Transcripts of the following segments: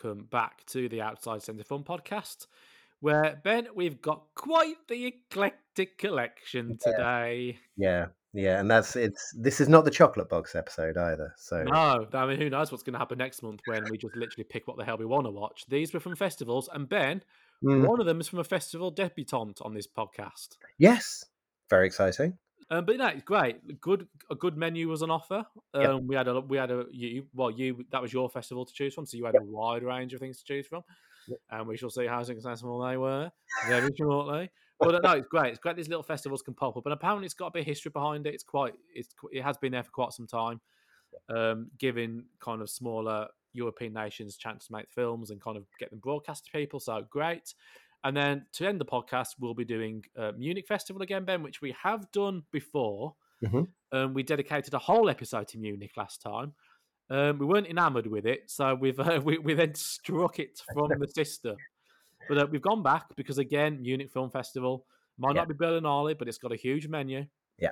Hello, everybody, and welcome back to the Outside Centre Fun podcast, where Ben, we've got quite the eclectic collection today. Yeah, yeah, and that's it's. This is not the chocolate box episode either. So No, I mean, who knows what's going to happen next month when we just literally pick what the hell we want to watch. These were from festivals, and Ben, Mm, one of them is from a festival debutante on this podcast. yes, very exciting. Um, but no, it's great. Good, a good menu was on offer. Um, Yep. We had a, we had a, you, well, you that was your festival to choose from, so you had a wide range of things to choose from, Yep. and we shall see how successful they were very shortly. But uh, no, it's great. It's great. These little festivals can pop up, and apparently it's got a bit of history behind it. It's quite, it's it has been there for quite some time, um, giving kind of smaller European nations chance to make films and kind of get them broadcast to people. So great. And then to end the podcast, we'll be doing uh, Munich Festival again, Ben, which we have done before. Mhm. Um, we dedicated a whole episode to Munich last time. Um, we weren't enamoured with it, so we've uh, we, we then struck it from the system. But uh, we've gone back because again, Munich Film Festival might Yeah. not be Berlinale, but it's got a huge menu. Yeah.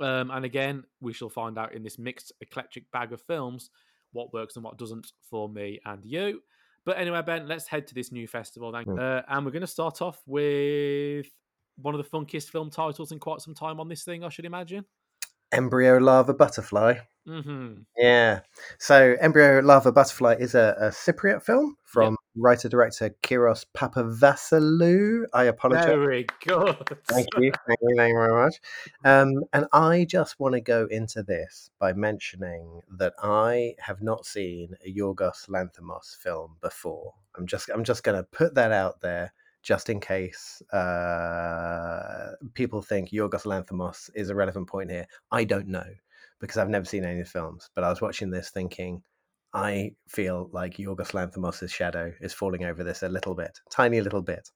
Um, and again, we shall find out in this mixed eclectic bag of films what works and what doesn't for me and you. But anyway, Ben, let's head to this new festival then. Mm. Uh, and we're going to start off with one of the funkiest film titles in quite some time on this thing, I should imagine. Embryo larva butterfly. hmm Yeah. So Embryo larva butterfly is a, a Cypriot film from writer director Kyros Papavassiliou. I apologize. Very good. Thank you. Thank you, thank you very much. Um, and I just want to go into this by mentioning that I have not seen a Yorgos Lanthimos film before. I'm just I'm just going to put that out there just in case uh, people think Yorgos Lanthimos is a relevant point here. I don't know because I've never seen any of the films, but I was watching this thinking I feel like Yorgos shadow is falling over this a little bit, tiny little bit.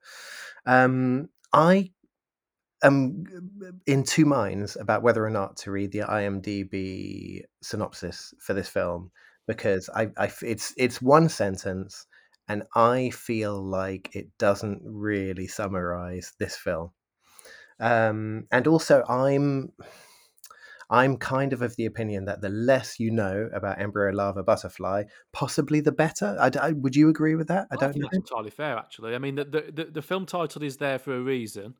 Um, I am in two minds about whether or not to read the IMDb synopsis for this film because I, I it's it's one sentence, and I feel like it doesn't really summarize this film. Um, and also, I'm I'm kind of of the opinion that the less you know about embryo larva butterfly, possibly the better. I, I- would you agree with that? I I don't think know. that's entirely fair, actually. I mean, the, the, the, the film title is there for a reason,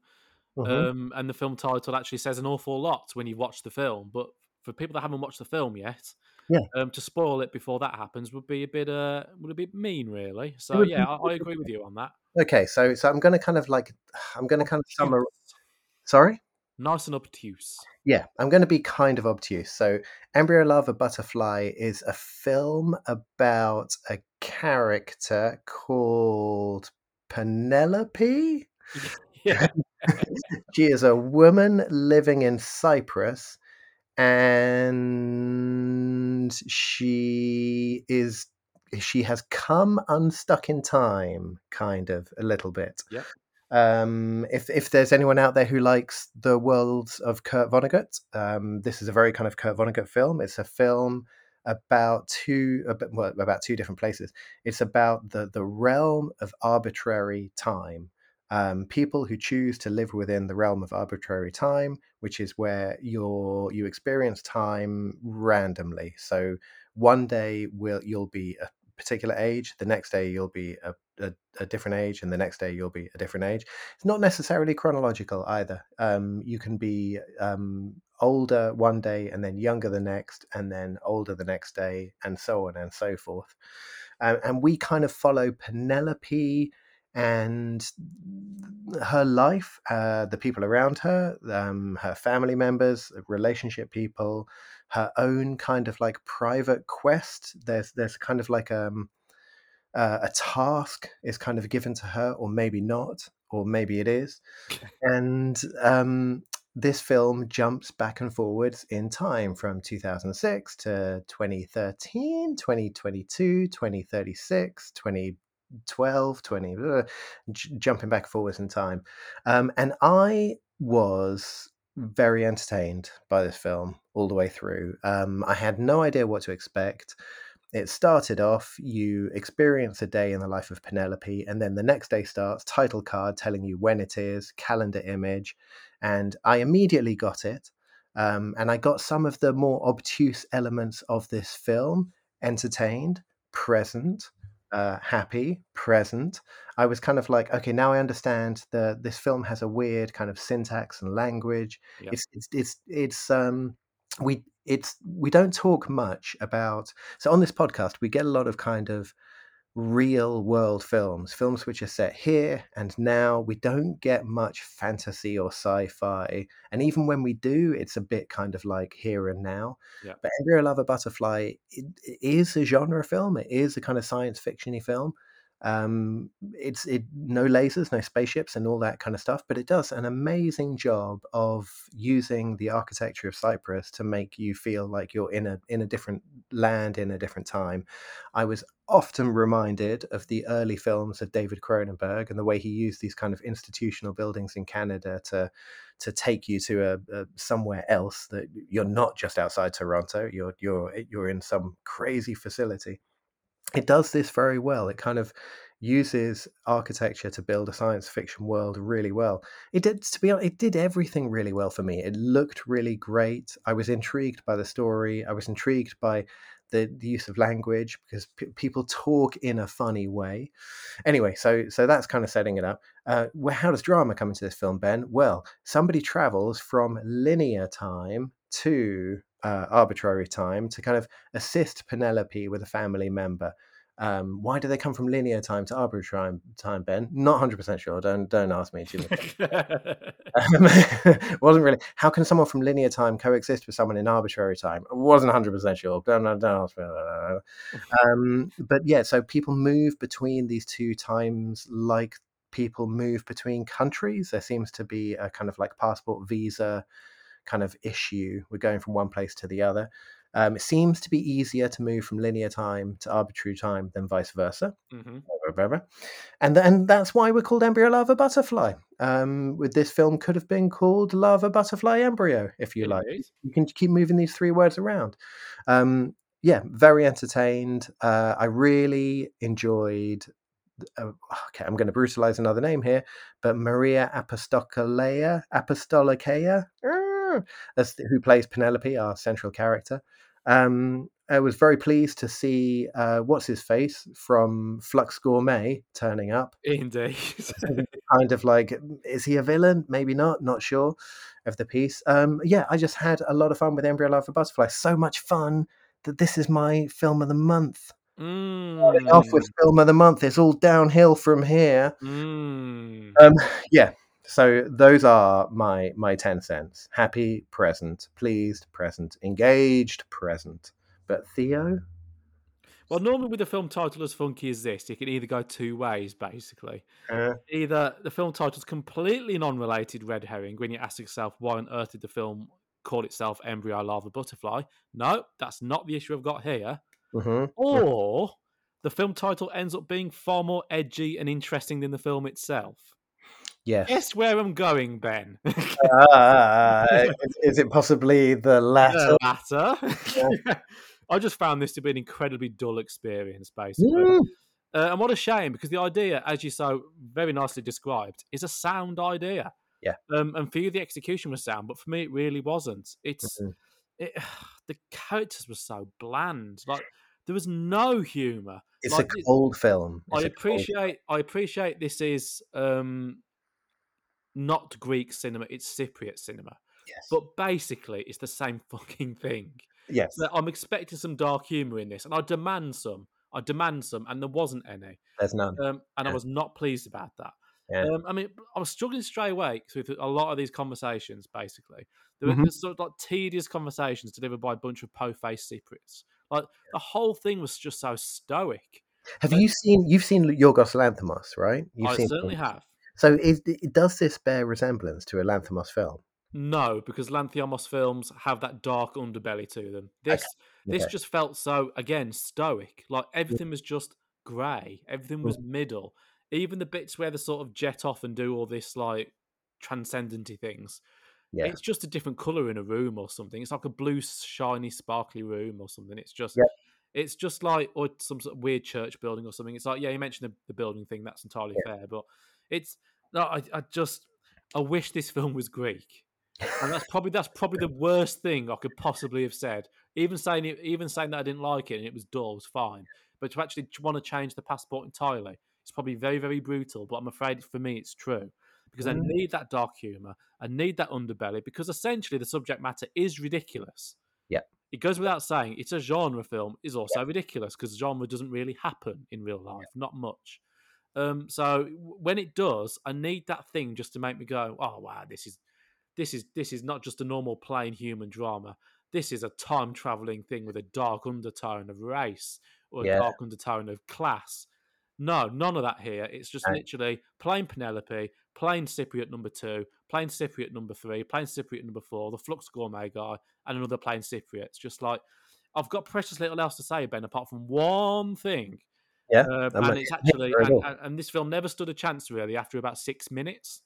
Mhm. um, and the film title actually says an awful lot when you watch the film. But for people that haven't watched the film yet, Yeah. um, to spoil it before that happens would be a bit uh, would be mean, really. So yeah, I, I agree with you on that. Okay, so so I'm going to kind of like I'm going to kind of summarize. Sorry. Nice and obtuse. Yeah, I'm going to be kind of obtuse. So, Embryo Larva Butterfly is a film about a character called Penelope. Yeah, She is a woman living in Cyprus and she is she has come unstuck in time kind of a little bit. Yep. Um, if if there's anyone out there who likes the worlds of Kurt Vonnegut, um, this is a very kind of Kurt Vonnegut film. It's a film about two about, well, about two different places. It's about the the realm of arbitrary time. Um, people who choose to live within the realm of arbitrary time, which is where you're you experience time randomly. So one day will you'll be a particular age, the next day you'll be a, a, a different age, and the next day you'll be a different age. It's not necessarily chronological either. Um, you can be um, older one day and then younger the next, and then older the next day, and so on and so forth. Um, and we kind of follow Penelope and her life, uh, the people around her, um, her family members, relationship people, her own kind of like private quest. There's there's kind of like um, uh, a task is kind of given to her, or maybe not, or maybe it is, and um, this film jumps back and forwards in time from 2006 to 2013, 2022, 2036, 2012, 20, uh, j- jumping back and forwards in time. Um, and I was very entertained by this film all the way through. Um, I had no idea what to expect. It started off, you experience a day in the life of Penelope, and then the next day starts, title card telling you when it is, calendar image, and I immediately got it. Um, and I got some of the more obtuse elements of this film entertained, present, uh, happy, present. I was kind of like, okay, now I understand that this film has a weird kind of syntax and language. Yep. It's it's it's it's um we it's we don't talk much about so on this podcast we get a lot of kind of real world films, films which are set here and now. We don't get much fantasy or sci fi. And even when we do, it's a bit kind of like here and now. Yeah. But Embryo Larva Butterfly it, it is a genre film, it is a kind of science fiction film. Um, it's it no lasers, no spaceships, and all that kind of stuff, but it does an amazing job of using the architecture of Cyprus to make you feel like you're in a in a different land in a different time. I was often reminded of the early films of David Cronenberg and the way he used these kind of institutional buildings in Canada to to take you to a, a, somewhere else that you're not just outside Toronto. You're you're you're in some crazy facility it does this very well. It kind of uses architecture to build a science fiction world really well. It did, to be honest, it did everything really well for me. It looked really great. I was intrigued by the story. I was intrigued by the, the use of language because p- people talk in a funny way. Anyway, so so that's kind of setting it up. Uh, well, how does drama come into this film, Ben? Well, somebody travels from linear time to uh, arbitrary time to kind of assist Penelope with a family member. Um, why do they come from linear time to arbitrary time, Ben? Not hundred percent sure. Don't don't ask me. too um, wasn't really. How can someone from linear time coexist with someone in arbitrary time? Wasn't hundred percent sure. Don't, don't ask me. Um, but yeah, so people move between these two times like people move between countries. There seems to be a kind of like passport visa kind of issue. We're going from one place to the other. Um, it seems to be easier to move from linear time to arbitrary time than vice versa. Mm-hmm. And, and that's why we're called Embryo Larva Butterfly. Um, with this film could have been called Larva Butterfly Embryo, if you like. You can keep moving these three words around. Um, yeah, very entertained. Uh, I really enjoyed uh, okay, I'm going to brutalize another name here, but Maria Apostolakea, Apostolakea, that's who plays Penelope, our central character. Um, I was very pleased to see uh, what's his face from Flux Gourmet turning up. Indeed, kind of like, is he a villain? Maybe not. Not sure of the piece. Um, yeah, I just had a lot of fun with Embryo Life Larva Butterfly. So much fun that this is my film of the month. Mm. Off with film of the month. It's all downhill from here. Mm. Um, yeah, so those are my my 10 cents. Happy present pleased present engaged present. But theo? Well normally with a film title as funky as this it can either go two ways basically. Uh, either the film title's completely non-related red herring when you ask yourself why on earth did the film call itself embryo larva butterfly? No that's not the issue i've got here. Mm-hmm. or the film title ends up being far more edgy and interesting than the film itself Yes. Guess where I'm going, Ben. uh, is, is, it possibly the latter? The latter. Yeah. I just found this to be an incredibly dull experience, basically. Mm. Uh, and what a shame, because the idea, as you so very nicely described, is a sound idea. Yeah. Um, and for you, the execution was sound, but for me, it really wasn't. It's mm-hmm. it, the characters were so bland. Like there was no humor. It's like, a cold film. It's I appreciate. I appreciate this is um, not Greek cinema, it's Cypriot cinema. Yes. But basically, it's the same fucking thing. Yes. So I'm expecting some dark humor in this, and I demand some. I demand some, and there wasn't any. There's none. Um, and yeah. I was not pleased about that. Yeah. Um, I mean, I was struggling straight away with a lot of these conversations. Basically, there were Mhm. sort of like tedious conversations delivered by a bunch of po-faced Cypriots. Like the whole thing was just so stoic. Have you seen? You've seen Yorgos Lanthimos, right? You've I seen certainly him. have. So, is, does this bear resemblance to a Lanthimos film? No, because Lanthimos films have that dark underbelly to them. This this okay. just felt so again stoic. Like everything was just grey. Everything was middle. Even the bits where they sort of jet off and do all this like transcendenty things. Yeah. It's just a different colour in a room or something. It's like a blue, shiny, sparkly room or something. It's just Yep. it's just like or some sort of weird church building or something. It's like, yeah, you mentioned the, the building thing, that's entirely Yeah. fair. But it's no, I, I just I wish this film was Greek. And that's probably that's probably the worst thing I could possibly have said. Even saying it, even saying that I didn't like it and it was dull was fine. But to actually want to change the passport entirely, it's probably very, very brutal. But I'm afraid for me, it's true because I Mm. need that dark humor. I need that underbelly because essentially the subject matter is ridiculous. Yeah. It goes without saying, it's a genre film is also ridiculous because genre doesn't really happen in real life, not much. Um, so when it does, I need that thing just to make me go, "Oh wow, this is this is this is not just a normal plain human drama. This is a time traveling thing with a dark undertone of race or a Yeah. dark undertone of class." No, none of that here. It's just No. literally plain Penelope, plain Cypriot number two, plain Cypriot number three, plain Cypriot number four, the Flux Gourmet guy, and another plain Cypriot. It's just like I've got precious little else to say, Ben, apart from one thing. Yeah, Um, and not- it's actually, very and, and, this film never stood a chance really after about six minutes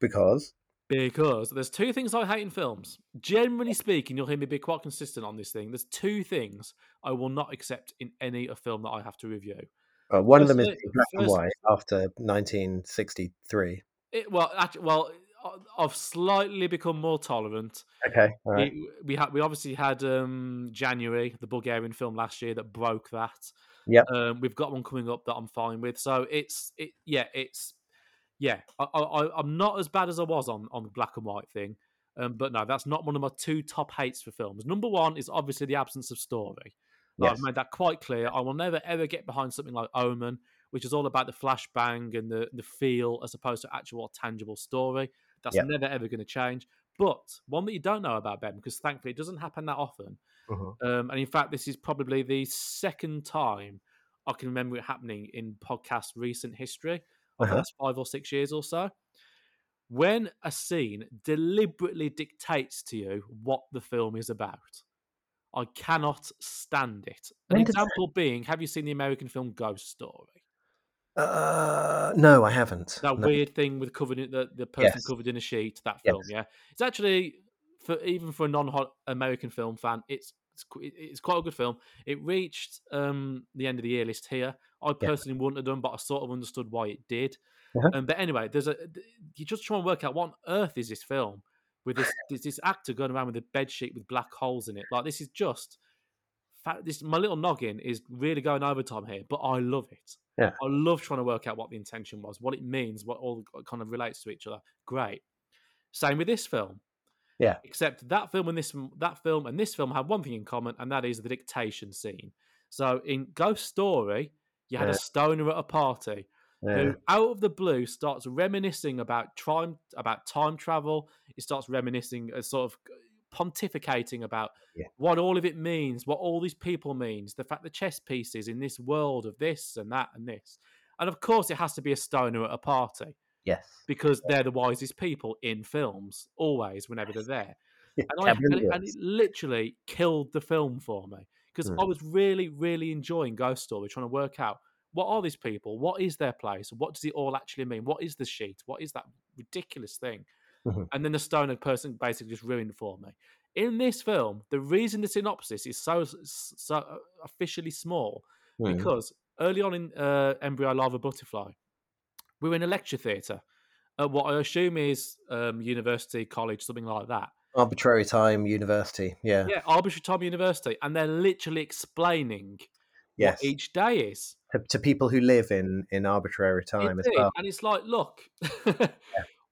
because because there's two things I hate in films. Generally speaking, you'll hear me be quite consistent on this thing. There's two things I will not accept in any a film that I have to review. uh, one of them is black and white after 1963. It, well, actually, well, I've slightly become more tolerant. Okay, right. We, we had we obviously had um, January, the Bulgarian film last year that broke that. Yep. Um, we've got one coming up that I'm fine with. So it's it yeah it's yeah I, I I'm not as bad as I was on on the black and white thing. Um, but no, that's not one of my two top hates for films. Number one is obviously the absence of story. Like, Yes. I've made that quite clear. I will never ever get behind something like Omen, which is all about the flashbang and the the feel as opposed to actual tangible story. That's Yep. never ever going to change. But one that you don't know about Ben, because thankfully it doesn't happen that often. Mhm. Um, and in fact, this is probably the second time I can remember it happening in podcast recent history Uh-huh. last five or six years or so. When a scene deliberately dictates to you what the film is about, I cannot stand it. An example being, have you seen the American film Ghost Story? Uh, no, I haven't. That No. weird thing with covered in, the, the person Yes. covered in a sheet. That Yes. film, yeah, it's actually for even for a non-American film fan, it's it's, it's quite a good film. It reached um, the end of the year list here. I personally wouldn't have done, but I sort of understood why it did. Uh-huh. Um, but anyway, there's a you just try and work out what on earth is this film with this this, this actor going around with a bed sheet with black holes in it. Like this is just. This my little noggin is really going overtime here, but I love it. Yeah. I love trying to work out what the intention was, what it means, what all kind of relates to each other. Great. Same with this film. Yeah. Except that film and this that film and this film have one thing in common, and that is the dictation scene. So in Ghost Story, you had Yeah. a stoner at a party Yeah. who, out of the blue, starts reminiscing about time about time travel. He starts reminiscing, uh, sort of pontificating about Yeah. what all of it means, what all these people means, the fact the chess pieces in this world of this and that and this. And of course, it has to be a stoner at a party Yes. because they're the wisest people in films, always, whenever they're there. And, I, and, it, literally killed the film for me because Hmm. I was really, really enjoying Ghost Story, trying to work out what are these people, what is their place, what does it all actually mean, what is the sheet, what is that ridiculous thing, Mhm. and then the stoner person basically just ruined it for me. In this film, the reason the synopsis is so so uh, officially small Mm. because early on in uh, Embryo Larva Butterfly, were in a lecture theatre at what I assume is um, university, college, something like that. Arbitrary time university. Yeah. Yeah, Arbitrary Time University, and they're literally explaining yes. what each day is. to, to people who live in in arbitrary time as well. And it's like, look,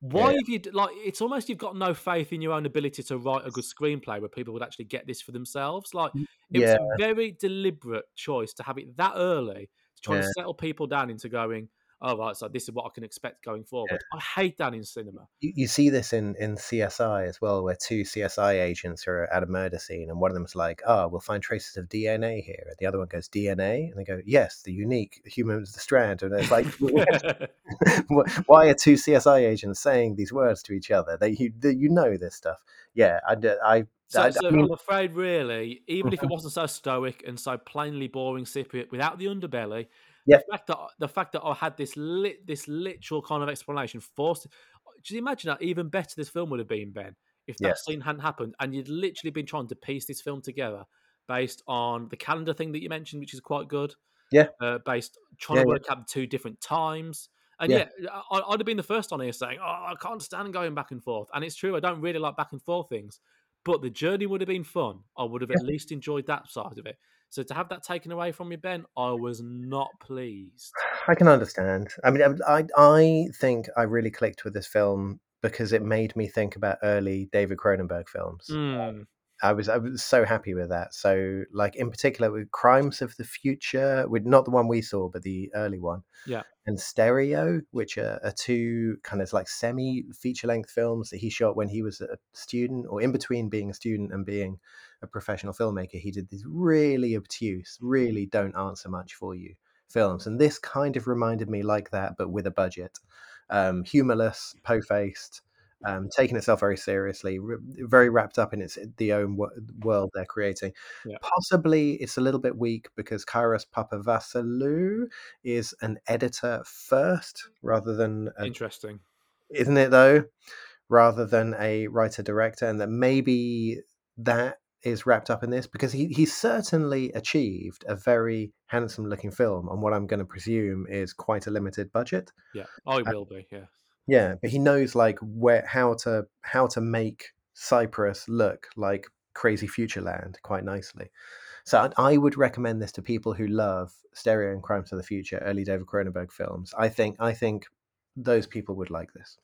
why Yeah. have you like? It's almost you've got no faith in your own ability to write a good screenplay where people would actually get this for themselves. Like, it was a very deliberate choice to have it that early to try Yeah. and settle people down into going, oh right, so this is what I can expect going forward. I hate that in cinema. You, you see this in, in CSI as well, where two CSI agents are at a murder scene, and one of them's like, "Oh, we'll find traces of DNA here." And the other one goes, "DNA," and they go, "Yes, the unique human strand." And it's like, why are two CSI agents saying these words to each other? They you, they- you know this stuff. Yeah, I, I, So, I, so I mean, I'm afraid, really, even if it wasn't so stoic and so plainly boring, Cypriot, without the underbelly, Yeah. the fact that the fact that I had this lit, this literal kind of explanation forced. Just imagine that even better this film would have been, Ben, if that Yeah. scene hadn't happened, and you'd literally been trying to piece this film together based on the calendar thing that you mentioned, which is quite good. Yeah. uh, based trying Yeah, to yeah. work out the two different times. And yeah, Yeah. I, I'd have been the first on here saying, "Oh, I can't stand going back and forth." And it's true, I don't really like back and forth things. but the journey would have been fun. I would have Yeah. at least enjoyed that side of it. So to have that taken away from me, Ben, I was not pleased. I can understand. I mean, I I think I really clicked with this film because it made me think about early David Cronenberg films. Mm, I was I was so happy with that. So, like in particular, with Crimes of the Future, with not the one we saw, but the early one, Yeah. and Stereo, which are, are two kind of like semi feature length films that he shot when he was a student, or in between being a student and being a professional filmmaker. He did these really obtuse, really don't answer much for you films, and this kind of reminded me like that, but with a budget, um, humorless, po faced um, taking itself very seriously, r- very wrapped up in its the own wo- world they're creating. Yeah. Possibly it's a little bit weak because Kairos Papavasalou is an editor first rather than a, interesting. isn't it though? Rather than a writer director, and that maybe that is wrapped up in this because he he certainly achieved a very handsome looking film on what I'm going to presume is quite a limited budget. Yeah. Oh, it will be. Yeah. Yeah, but he knows like where how to how to make Cyprus look like crazy future land quite nicely. So I, I would recommend this to people who love Stereo and Crimes of the Future, early David Cronenberg films. I think I think those people would like this.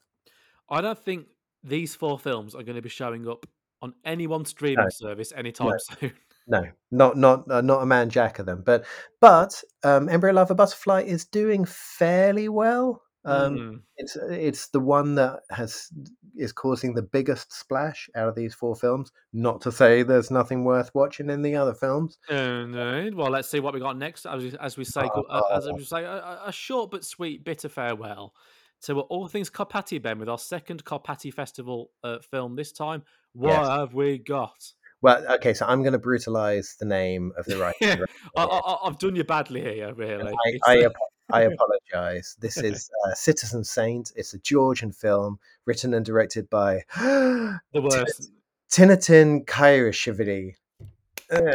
I don't think these four films are going to be showing up on anyone's streaming No. service anytime No. soon. No, not not uh, not a man jack of them, but but um, Embryo Larva Butterfly is doing fairly well. Um, Mm. It's it's the one that has is causing the biggest splash out of these four films. Not to say there's nothing worth watching in the other films. Uh, well, let's see what we got next. As we, as we say, go- uh, as we say, a, a- a short but sweet bitter farewell to all things Carpati Ben with our second Carpati Festival uh, film this time. What Yes. have we got? Well, okay, so I'm going to brutalize the name of the writer. Yeah, I, I, I've done you badly here, really. I, I, uh, I apologize. This is uh, Citizen Saint. It's a Georgian film written and directed by the worst. Tinatin Kairashvili. Uh,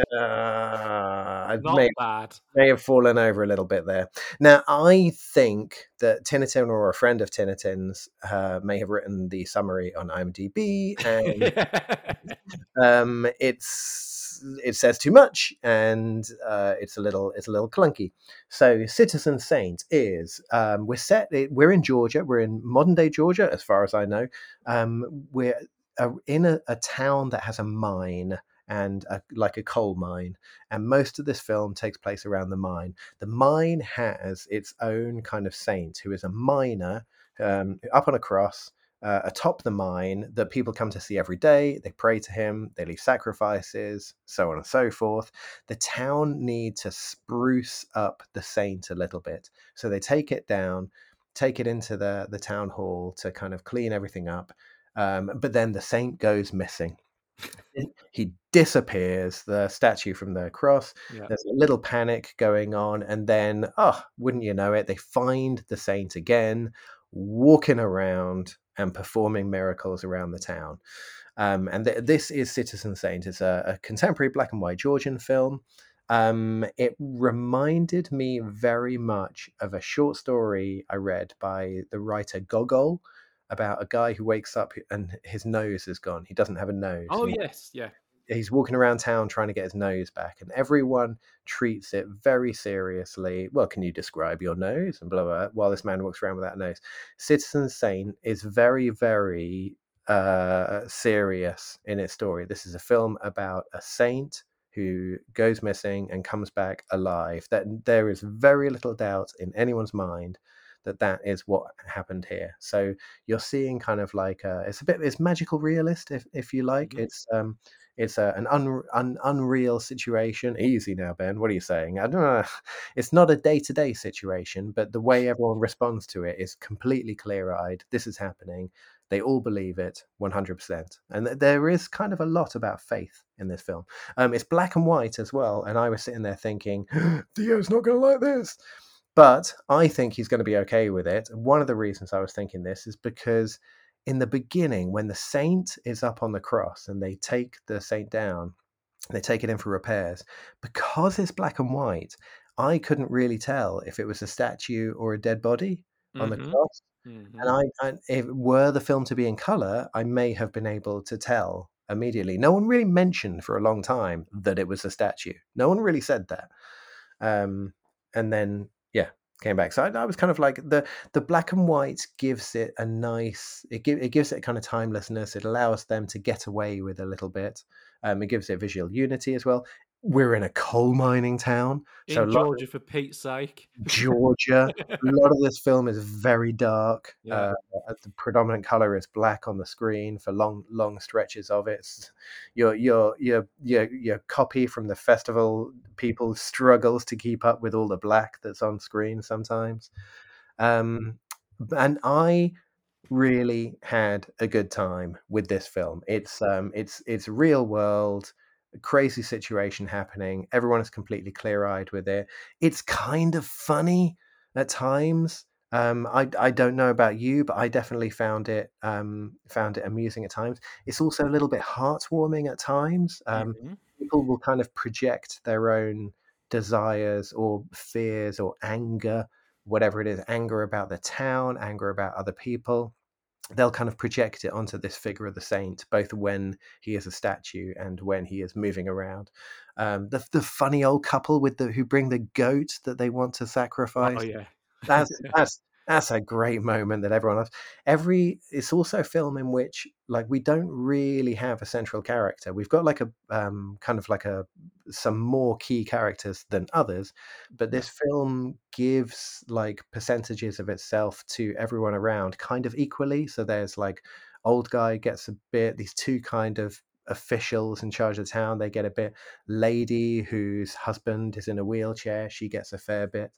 I Not may, bad. may have fallen over a little bit there. Now, I think that Tinatin or a friend of Tinatin's uh, may have written the summary on IMDb, and um, it's it says too much, and uh, it's a little it's a little clunky. So, Citizen Saint is um, we're set we're in Georgia, we're in modern day Georgia, as far as I know. Um, we're uh, in a, a town that has a mine and a, like a coal mine, and most of this film takes place around the mine. The mine has its own kind of saint who is a miner um, up on a cross uh, atop the mine that people come to see every day. They pray to him, they leave sacrifices, so on and so forth. The town need to spruce up the saint a little bit, so they take it down, take it into the the town hall to kind of clean everything up. Um, but then the saint goes missing. He disappears, the statue from the cross. Yeah. There's a little panic going on, and then, oh, wouldn't you know it, they find the saint again, walking around and performing miracles around the town. Um, and th- this is Citizen Saint. It's a, a contemporary black and white Georgian film. Um, it reminded me very much of a short story I read by the writer Gogol about a guy who wakes up and his nose is gone. He doesn't have a nose. Oh, he- yes. Yeah. he's walking around town trying to get his nose back, and everyone treats it very seriously. Well, can you describe your nose and blah blah? blah while this man walks around without a nose, Citizen Saint is very very uh, serious in its story. This is a film about a saint who goes missing and comes back alive. That there is very little doubt in anyone's mind that that is what happened here. So you're seeing kind of like a, it's a bit it's magical realist if if you like. Mhm. It's um it's a, an un, un, unreal situation. Easy now, Ben. What are you saying? I don't know. It's not a day to day situation, but the way everyone responds to it is completely clear eyed. This is happening. They all believe it 100%. And th- there is kind of a lot about faith in this film. Um, it's black and white as well. And I was sitting there thinking, Theo's not going to like this. But I think he's going to be okay with it. One of the reasons I was thinking this is because in the beginning, when the saint is up on the cross and they take the saint down, they take it in for repairs, because it's black and white, I couldn't really tell if it was a statue or a dead body on the Mhm, cross. mhm. And I, I, if were the film to be in color, I may have been able to tell immediately. No one really mentioned for a long time that it was a statue. No one really said that. Um, and then came back. So I, I, was kind of like the the black and white gives it a nice it gives it gives it kind of timelessness. It allows them to get away with a little bit. Um, it gives it visual unity as well we're in a coal mining town. In so Georgia, of, for Pete's sake. Georgia. a lot of this film is very dark. Yeah. Uh, the predominant color is black on the screen for long, long stretches of it. Your, your, your, your, your copy from the festival people struggles to keep up with all the black that's on screen sometimes. Um, and I really had a good time with this film. It's um, it's it's real world crazy situation happening. Everyone is completely clear eyed with it. It's kind of funny at times. Um, I I don't know about you, but I definitely found it um, found it amusing at times. It's also a little bit heartwarming at times. Um, mm-hmm. People will kind of project their own desires or fears or anger, whatever it is, anger about the town, anger about other people they'll kind of project it onto this figure of the saint, both when he is a statue and when he is moving around. Um, the the funny old couple with the who bring the goat that they want to sacrifice. Oh yeah, that's that's that's a great moment that everyone loves. Every it's also a film in which like we don't really have a central character. We've got like a um, kind of like a some more key characters than others, but this film gives like percentages of itself to everyone around kind of equally. So there's like old guy gets a bit. These two kind of officials in charge of the town they get a bit lady whose husband is in a wheelchair she gets a fair bit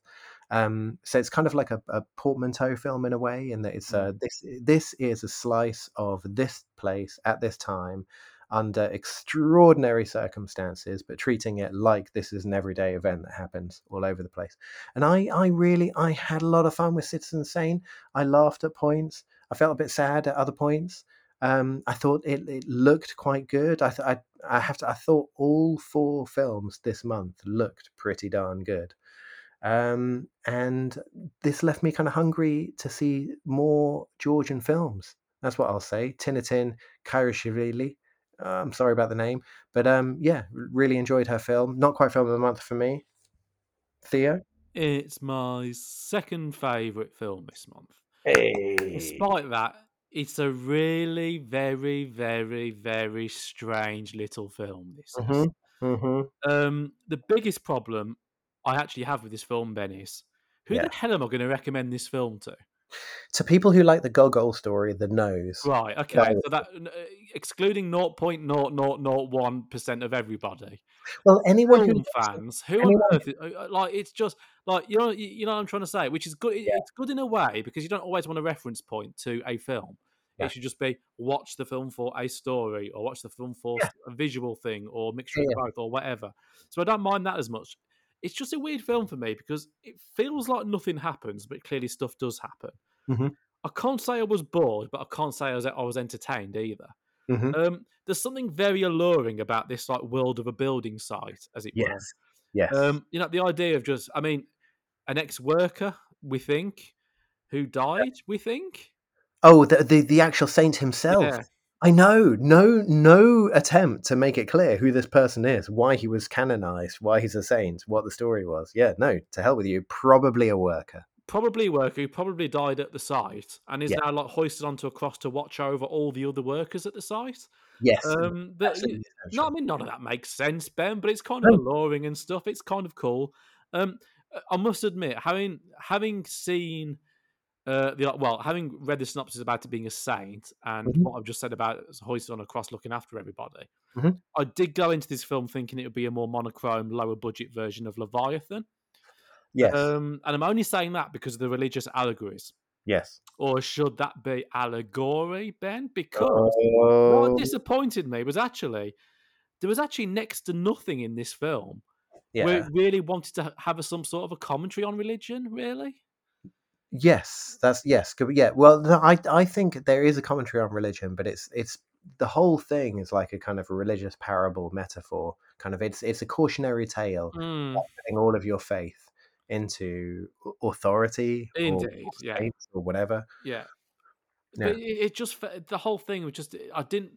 um, so it's kind of like a, a, portmanteau film in a way, in that it's uh, mm. this this is a slice of this place at this time under extraordinary circumstances, but treating it like this is an everyday event that happens all over the place. And I, I really, I had a lot of fun with Citizen Saint. I laughed at points. I felt a bit sad at other points. Um, I thought it, it looked quite good. I, th- I, I have to. I thought all four films this month looked pretty darn good. Um, and this left me kind of hungry to see more Georgian films. That's what I'll say. Tinatin Kajrishvili. Uh, I'm sorry about the name, but um, yeah, really enjoyed her film. Not quite film of the month for me. Theo, it's my second favourite film this month. Hey. Despite that, it's a really very, very, very strange little film. This mm-hmm. is. Mm-hmm. Um, the biggest problem I actually have with this film, Ben, is who yeah. the hell am I going to recommend this film to? To people who like the Gogol story, the nose. Right. Okay. So that uh, excluding 0.0001 percent of everybody. Well, anyone film who fans, who anyone, on earth? Is, uh, uh, like, it's just like you know, you know what I'm trying to say, which is good. Yeah. It's good in a way because you don't always want a reference point to a film. Yeah. It should just be watch the film for a story, or watch the film for yeah. a visual thing, or mixture of both, or whatever. So I don't mind that as much it's just a weird film for me because it feels like nothing happens, but clearly stuff does happen. Mm-hmm. I can't say I was bored, but I can't say I was, I was entertained either. Mm-hmm. Um, there's something very alluring about this like world of a building site, as it yes. were. Yes. Um, you know, the idea of just, I mean, an ex-worker, we think, who died, we think. Oh, the the, the actual saint himself. Yeah. I know no no attempt to make it clear who this person is, why he was canonized, why he's a saint, what the story was. Yeah, no, to hell with you. Probably a worker. Probably a worker who probably died at the site and is yeah. now like hoisted onto a cross to watch over all the other workers at the site. Yes. Um, but, no, I mean none of that makes sense, Ben. But it's kind of alluring and stuff. It's kind of cool. Um, I must admit, having having seen uh, the, well, having read the synopsis about it being a saint and mm-hmm. what I've just said about hoisted on a cross looking after everybody, mm-hmm. I did go into this film thinking it would be a more monochrome, lower budget version of Leviathan. Yes. Um, and I'm only saying that because of the religious allegories. Yes. Or should that be allegory, Ben? Because what disappointed me was actually there was actually next to nothing in this film yeah. where it really wanted to have a, some sort of a commentary on religion, really. Yes, that's yes, yeah. Well, I I think there is a commentary on religion, but it's it's the whole thing is like a kind of a religious parable metaphor. Kind of, it's it's a cautionary tale, mm. putting all of your faith into authority, indeed, or, yeah, or whatever. Yeah, yeah. But it, it just the whole thing was just I didn't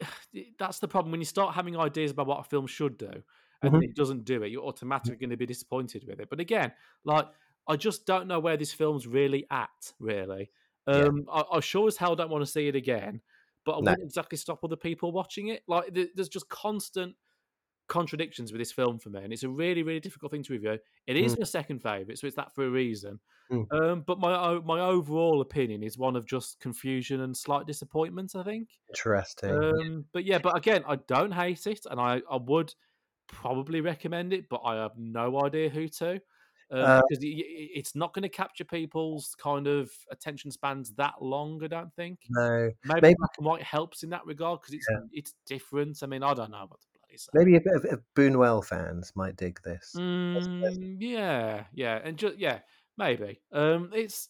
that's the problem when you start having ideas about what a film should do and Mhm. it doesn't do it, you're automatically going to be disappointed with it. But again, like I just don't know where this film's really at. Really, Yeah. um, I, I sure as hell don't want to see it again. But I No. wouldn't exactly stop other people watching it. Like there- there's just constant contradictions with this film for me, and it's a really, really difficult thing to review. It is Mm. my second favorite, so it's that for a reason. Mm. Um, but my my overall opinion is one of just confusion and slight disappointment. I think. Interesting. Um, but yeah, but again, I don't hate it, and I, I would probably recommend it, but I have no idea who to. Um, Uh, because y- it's not going to capture people's kind of attention spans that long. I don't think. no, Maybe, Maybe- black and white helps in that regard because it's Yeah. it's different. I mean, I don't know what the bloody say. maybe a bit of, of Buñuel fans might dig this. Mm, yeah, yeah, and just yeah, maybe. Um, it's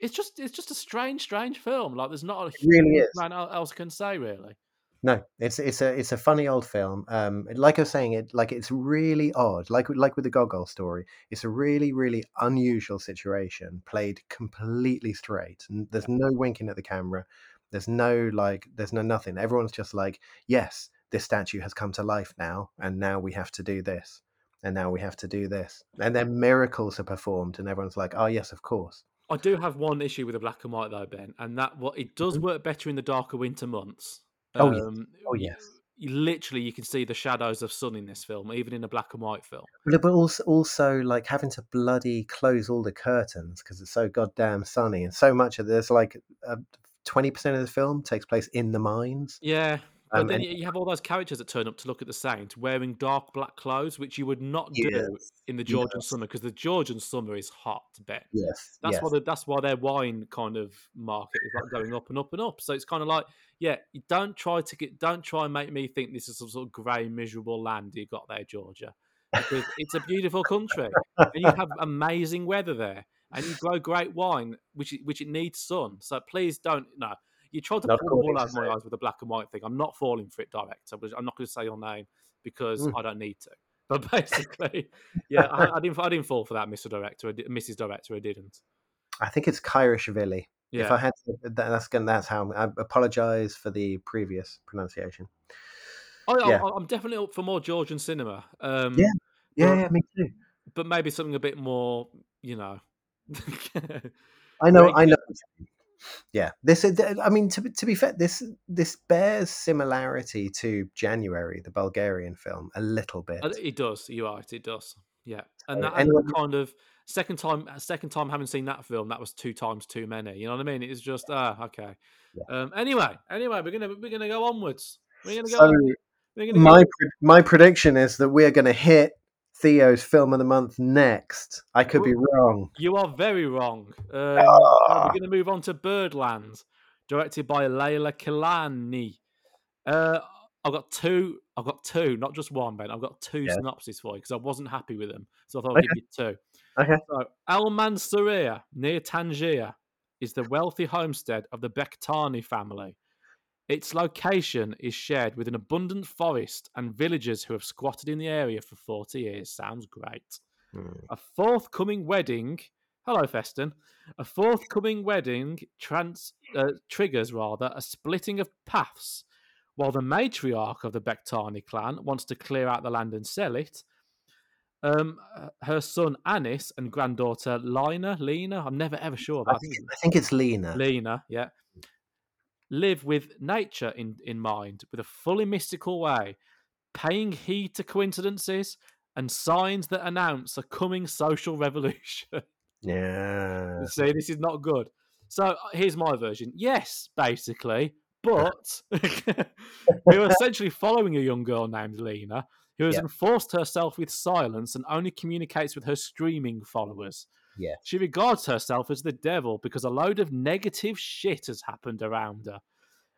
it's just it's just a strange, strange film. Like, there's not a really huge is. amount el- else can say really. No, it's it's a it's a funny old film. Um, like I was saying, it like it's really odd. Like like with the Gogol story, it's a really really unusual situation played completely straight. And there's no winking at the camera. There's no like. There's no nothing. Everyone's just like, yes, this statue has come to life now, and now we have to do this, and now we have to do this, and then miracles are performed, and everyone's like, oh yes, of course. I do have one issue with the black and white though, Ben, and that what it does Mhm. work better in the darker winter months. Oh, yes. Um, Oh, yes. literally, you can see the shadows of sun in this film, even in a black and white film. But also, also like having to bloody close all the curtains because it's so goddamn sunny, and so much of there's like twenty percent of the film takes place in the mines. Yeah, but Um, then you have all those characters that turn up to look at the saint wearing dark black clothes, which you would not do in the Georgian yes. summer because the Georgian summer is hot, Ben. Yes, That's yes. why the, that's why their wine kind of market is like going up and up and up. So it's kind of like, yeah, don't try to get, don't try and make me think this is some sort of grey, miserable land you got there, Georgia, because it's a beautiful country and you have amazing weather there, and you grow great wine, which which it needs sun. So please don't no. You tried to Not pull the wool out of my eyes with a black and white thing. I'm not falling for it, director. I'm not going to say your name because Mm. I don't need to. But basically, yeah, I, I didn't. I didn't fall for that, Mr. Director, I di- Mrs. Director. I didn't. I think it's Kajrishvili. Yeah. If I had to, that, that's that's how I apologize for the previous pronunciation. I, Yeah. I, I'm definitely up for more Georgian cinema. Um, Yeah. Yeah, But- yeah, me too. but maybe something a bit more, you know. I know, I know. Yeah, this. I mean, to be- to be fair, this this bears similarity to January, the Bulgarian film, a little bit. Uh, It does. You're right. It does. Yeah, and that, and that kind of second time, second time having seen that film, that was two times too many. You know what I mean? It's just ah, okay. Yeah. Um, anyway, anyway, we're gonna we're gonna go onwards. We're gonna go. So on- we're gonna my go, my prediction is that we're going to hit Theo's film of the month next. I could be wrong. You are very wrong. Um, Ah. We're going to move on to Birdland, directed by Leila Kilani. Uh, I've got two. I've got two, not just one, Ben. I've got two Yeah. synopses for you because I wasn't happy with them, so I thought I'd give you two. Okay. So, Al near Tangier, is the wealthy homestead of the Bekhtani family. Its location is shared with an abundant forest and villagers who have squatted in the area for 40 years. Sounds great. Hmm. A forthcoming wedding. Hello, Festen. A forthcoming wedding trans, uh, triggers rather a splitting of paths. While the matriarch of the Bekhtani clan wants to clear out the land and sell it, um, her son Anis and granddaughter Lina, Lena, I'm never ever sure I about think, I think it's Lena. Lena, yeah, live with nature in, in mind, with a fully mystical way, paying heed to coincidences and signs that announce a coming social revolution. Yeah. See, this is not good. So uh, here's my version. Yes, basically, but we were essentially following a young girl named Lena who has Yeah. enforced herself with silence and only communicates with her streaming followers. Yeah. She regards herself as the devil because a load of negative shit has happened around her.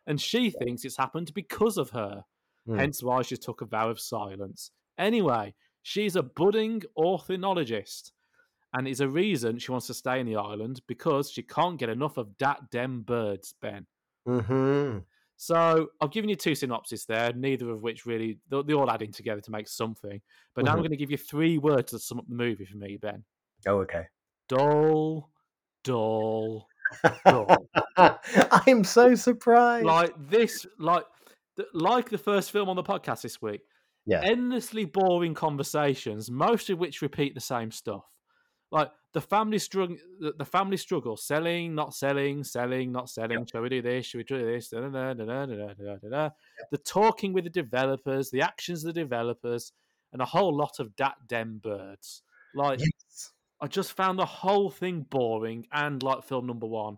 And she thinks it's happened because of her. Hmm. Hence why she took a vow of silence. Anyway, she's a budding ornithologist. And is a reason she wants to stay in the island because she can't get enough of dat dem birds, Ben. hmm So I've given you two synopses there, neither of which really they're, they're all adding together to make something. But now I'm Mhm. going to give you three words to sum up the movie for me, Ben. Oh, okay. Dull, dull. Dull. I'm so surprised. like this, like like the first film on the podcast this week, Yeah. endlessly boring conversations, most of which repeat the same stuff. Like the family struggle, the family struggle, selling, not selling, selling, not selling. Yep. Shall we do this? Should we do this? Da, da, da, yep. The talking with the developers, the actions of the developers, and a whole lot of dat dem birds. Like, yes. I just found the whole thing boring, and like film number one,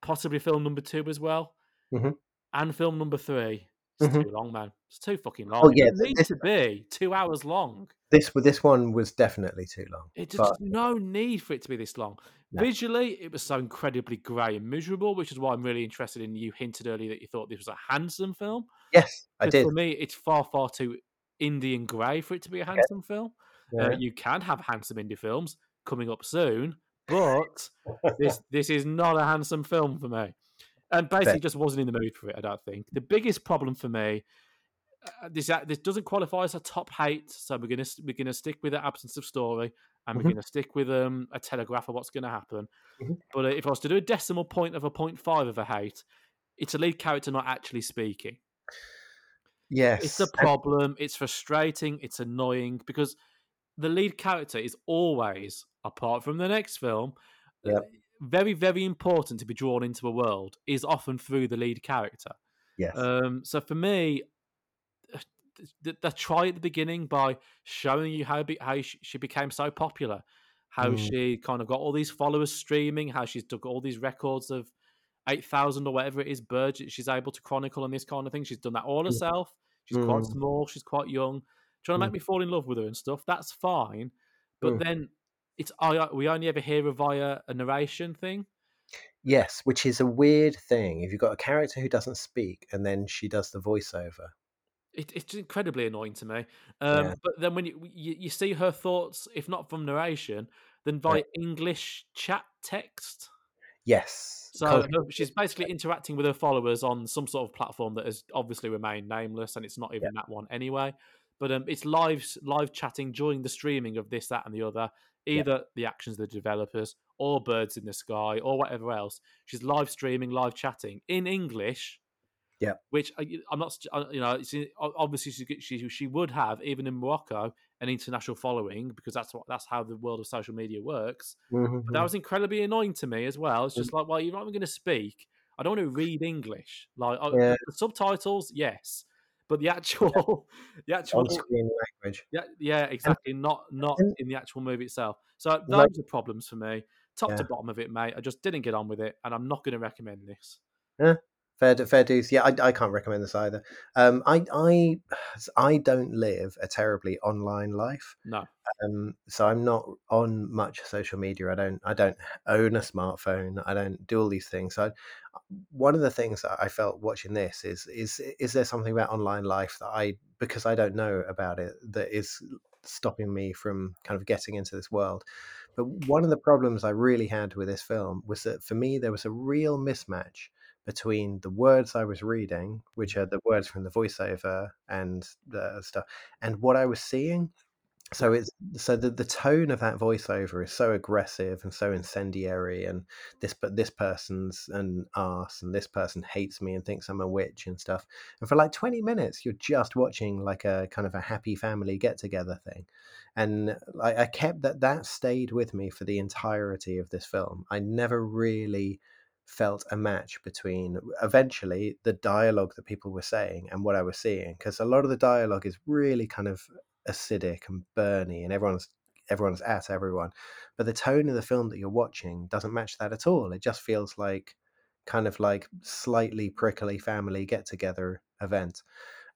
possibly film number two as well, mm-hmm. and film number three. It's mm-hmm. too long, man. It's too fucking oh, long. Oh yeah, it needs to be two hours long. This this one was definitely too long. It just But- no need for it to be this long. No. Visually, it was so incredibly grey and miserable, which is why I'm really interested in. You hinted earlier that you thought this was a handsome film. Yes, I did. For me, it's far, far too indie and grey for it to be a handsome film. Uh, you can have handsome indie films coming up soon, but this this is not a handsome film for me, and basically just wasn't in the mood for it. I don't think the biggest problem for me. Uh, this uh, this doesn't qualify as a top hate, so we're gonna we're gonna stick with the absence of story, and we're gonna stick with um, a telegraph of what's gonna happen. Mhm. But uh, if I was to do a decimal point of a point five of a hate, it's a lead character not actually speaking. yes. It's a problem. It's frustrating. It's annoying because the lead character is always, apart from the next film, Yep. very, very important to be drawn into a world. Is often through the lead character. yes. Um, so for me, the, the try at the beginning by showing you how be, how she, she became so popular, how Mm. she kind of got all these followers streaming, how she's took all these records of eight thousand or whatever it is birds that she's able to chronicle and this kind of thing. She's done that all Mm. herself. She's quite Mm. small. She's quite young. Trying to make Mm. me fall in love with her and stuff. That's fine, but Mm. then it's I we only ever hear her via a narration thing. Yes, which is a weird thing. If you've got a character who doesn't speak and then she does the voiceover. It, it's incredibly annoying to me. Um, Yeah. But then when you, you you see her thoughts, if not from narration, then by English chat text. Yes. So she's basically interacting with her followers on some sort of platform that has obviously remained nameless, and it's not even that one anyway. But um, it's live live chatting during the streaming of this, that, and the other. Yeah. Either the actions of the developers, or birds in the sky, or whatever else. She's live streaming, live chatting in English. Yeah. Which I- I'm not, uh, you know, it's obviously she, she she would have even in Morocco an international following because that's what that's how the world of social media works. Mhm, But that was incredibly annoying to me as well. It's just like, well, you're not even going to speak. I don't want to read English. Like Yeah. the subtitles, yes, but the actual, the actual, on-screen language. yeah, yeah, exactly. Not not in the actual movie itself. So those Like- are problems for me. Top to bottom of it, mate. I just didn't get on with it, and I'm not going to recommend this. Fair, fair dues. Yeah, I, I can't recommend this either. Um, I, I, I don't live a terribly online life. No, Um, so I'm not on much social media. I don't, I don't own a smartphone. I don't do all these things. So I, one of the things that I felt watching this is, is, is there something about online life that I, because I don't know about it, that is stopping me from kind of getting into this world. But one of the problems I really had with this film was that for me there was a real mismatch between the words I was reading, which are the words from the voiceover and the stuff, and what I was seeing. So it's so the, the tone of that voiceover is so aggressive and so incendiary, and this but this person's an arse, and this person hates me and thinks I'm a witch and stuff. And for like 20 minutes, you're just watching like a kind of a happy family get together thing, and I, I kept that that stayed with me for the entirety of this film. I never really felt a match between eventually the dialogue that people were saying and what I was seeing because a lot of the dialogue is really kind of acidic and burny and everyone's everyone's at everyone but the tone of the film that you're watching doesn't match that at all. It just feels like kind of like slightly prickly family get together event.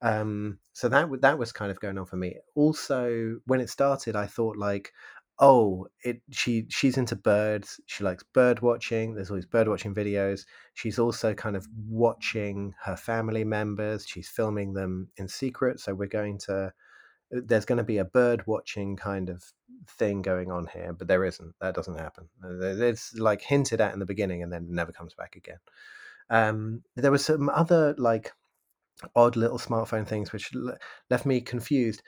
Um so that that was kind of going on for me. Also when it started i thought like oh it she she's into birds she likes bird watching there's these bird watching videos. She's also kind of watching her family members she's filming them in secret so we're going to there's going to be a bird watching kind of thing going on here but there isn't that doesn't happen. Uh, it's like hinted at in the beginning and then never comes back again. Um there was some other like odd little smartphone things which le- left me confused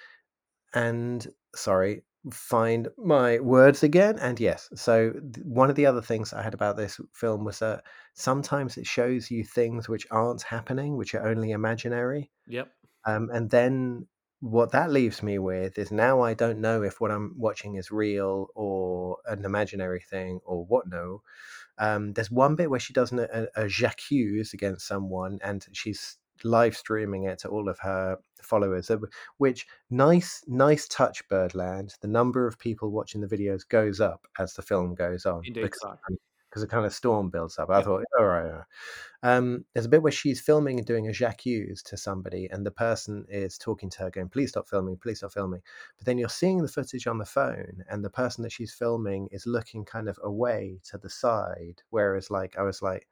and sorry find my words again. And yes, so th- one of the other things I had about this film was that sometimes it shows you things which aren't happening, which are only imaginary. Yep. Um, and then what that leaves me with is now I don't know if what I'm watching is real or an imaginary thing or what no. Um, there's one bit where she does a, a, a j'accuse against someone and she's live streaming it to all of her followers which nice nice touch birdland the number of people watching the videos goes up as the film goes on Indeed, because, so. because a kind of storm builds up i Yeah. thought all right, all right. Um, there's a bit where she's filming and doing a j'accuse to somebody and the person is talking to her going please stop filming please stop filming but then you're seeing the footage on the phone and the person that she's filming is looking kind of away to the side whereas like i was like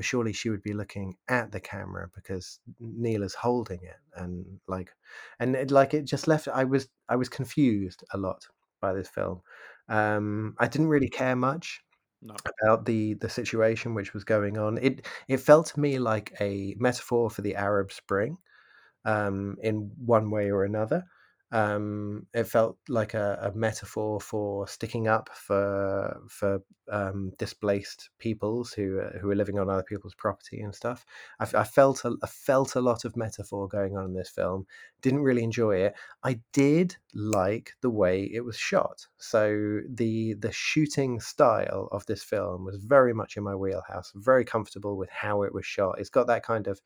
but surely she would be looking at the camera because Neil is holding it and like and it, like it just left I was I was confused a lot by this film. Um I didn't really care much No. about the the situation which was going on. It it felt to me like a metaphor for the Arab Spring um in one way or another. Um, it felt like a, a metaphor for sticking up for for um, displaced peoples who uh, who are living on other people's property and stuff. I felt a, I felt a lot of metaphor going on in this film. Didn't really enjoy it. I did like the way it was shot. So the the shooting style of this film was very much in my wheelhouse. Very comfortable with how it was shot. It's got that kind of